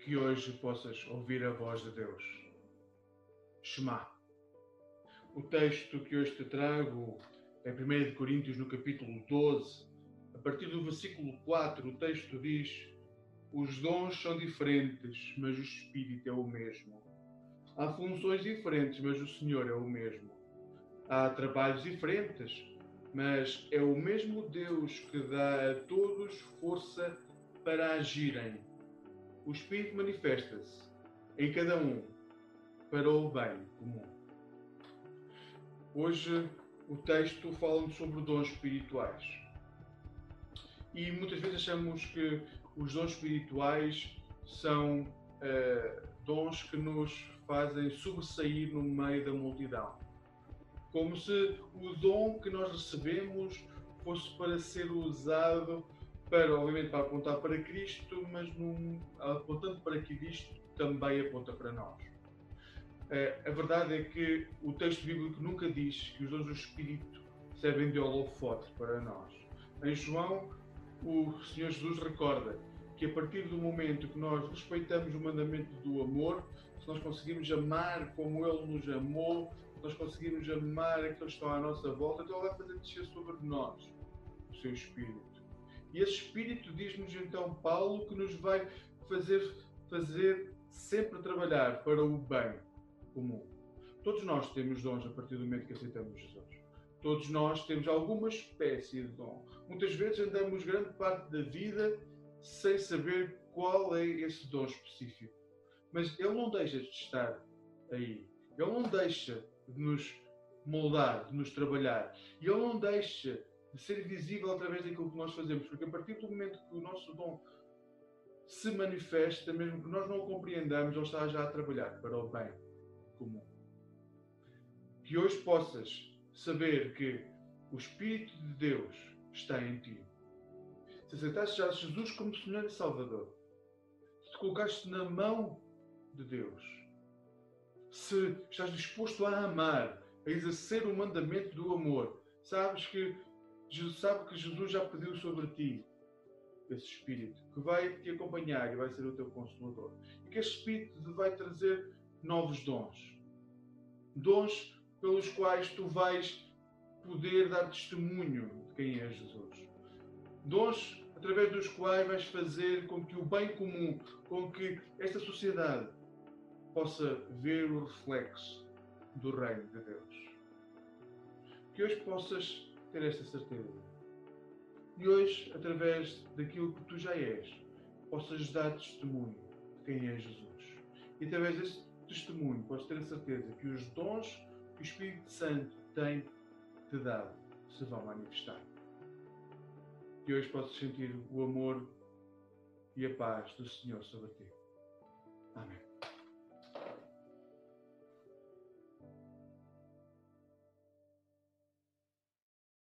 que hoje possas ouvir a voz de Deus. Shema. O texto que hoje te trago é 1 Coríntios, no capítulo 12. A partir do versículo 4, o texto diz: Os dons são diferentes, mas o Espírito é o mesmo. Há funções diferentes, mas o Senhor é o mesmo. Há trabalhos diferentes, mas é o mesmo Deus que dá a todos força para agirem. O Espírito manifesta-se em cada um para o bem comum. Hoje o texto fala sobre dons espirituais. E muitas vezes achamos que os dons espirituais são uh, dons que nos fazem sobressair no meio da multidão como se o dom que nós recebemos fosse para ser usado para, obviamente, para apontar para Cristo, mas num, apontando para Cristo também aponta para nós. Eh, a verdade é que o texto bíblico nunca diz que os dons do Espírito servem de holofote para nós. Em João, o Senhor Jesus recorda que a partir do momento que nós respeitamos o mandamento do amor, se nós conseguimos amar como Ele nos amou, nós conseguimos amar aqueles que estão à nossa volta, então Ele vai fazer descer sobre nós o seu Espírito. E esse Espírito diz-nos então Paulo que nos vai fazer, fazer sempre trabalhar para o bem comum. Todos nós temos dons a partir do momento que aceitamos Jesus. Todos nós temos alguma espécie de dom. Muitas vezes andamos grande parte da vida sem saber qual é esse dom específico. Mas ele não deixa de estar aí. Ele não deixa de nos moldar, de nos trabalhar. E Ele não deixa de ser visível através daquilo que nós fazemos, porque a partir do momento que o nosso dom se manifesta, mesmo que nós não o compreendamos, Ele está já a trabalhar para o bem comum. Que hoje possas saber que o Espírito de Deus está em ti. Se aceitaste já Jesus como Senhor e Salvador, se te colocaste na mão de Deus, se estás disposto a amar, a exercer o mandamento do amor, sabes que sabe que Jesus já pediu sobre ti esse Espírito que vai te acompanhar e vai ser o teu consolador. E que esse Espírito vai trazer novos dons. Dons pelos quais tu vais poder dar testemunho de quem é Jesus. Dons através dos quais vais fazer com que o bem comum, com que esta sociedade possa ver o reflexo do reino de Deus. Que hoje possas ter esta certeza. E hoje, através daquilo que tu já és, possas dar testemunho de quem é Jesus. E através desse testemunho, possas ter a certeza que os dons que o Espírito Santo tem te dado se vão manifestar. Que hoje possas sentir o amor e a paz do Senhor sobre ti. Amém.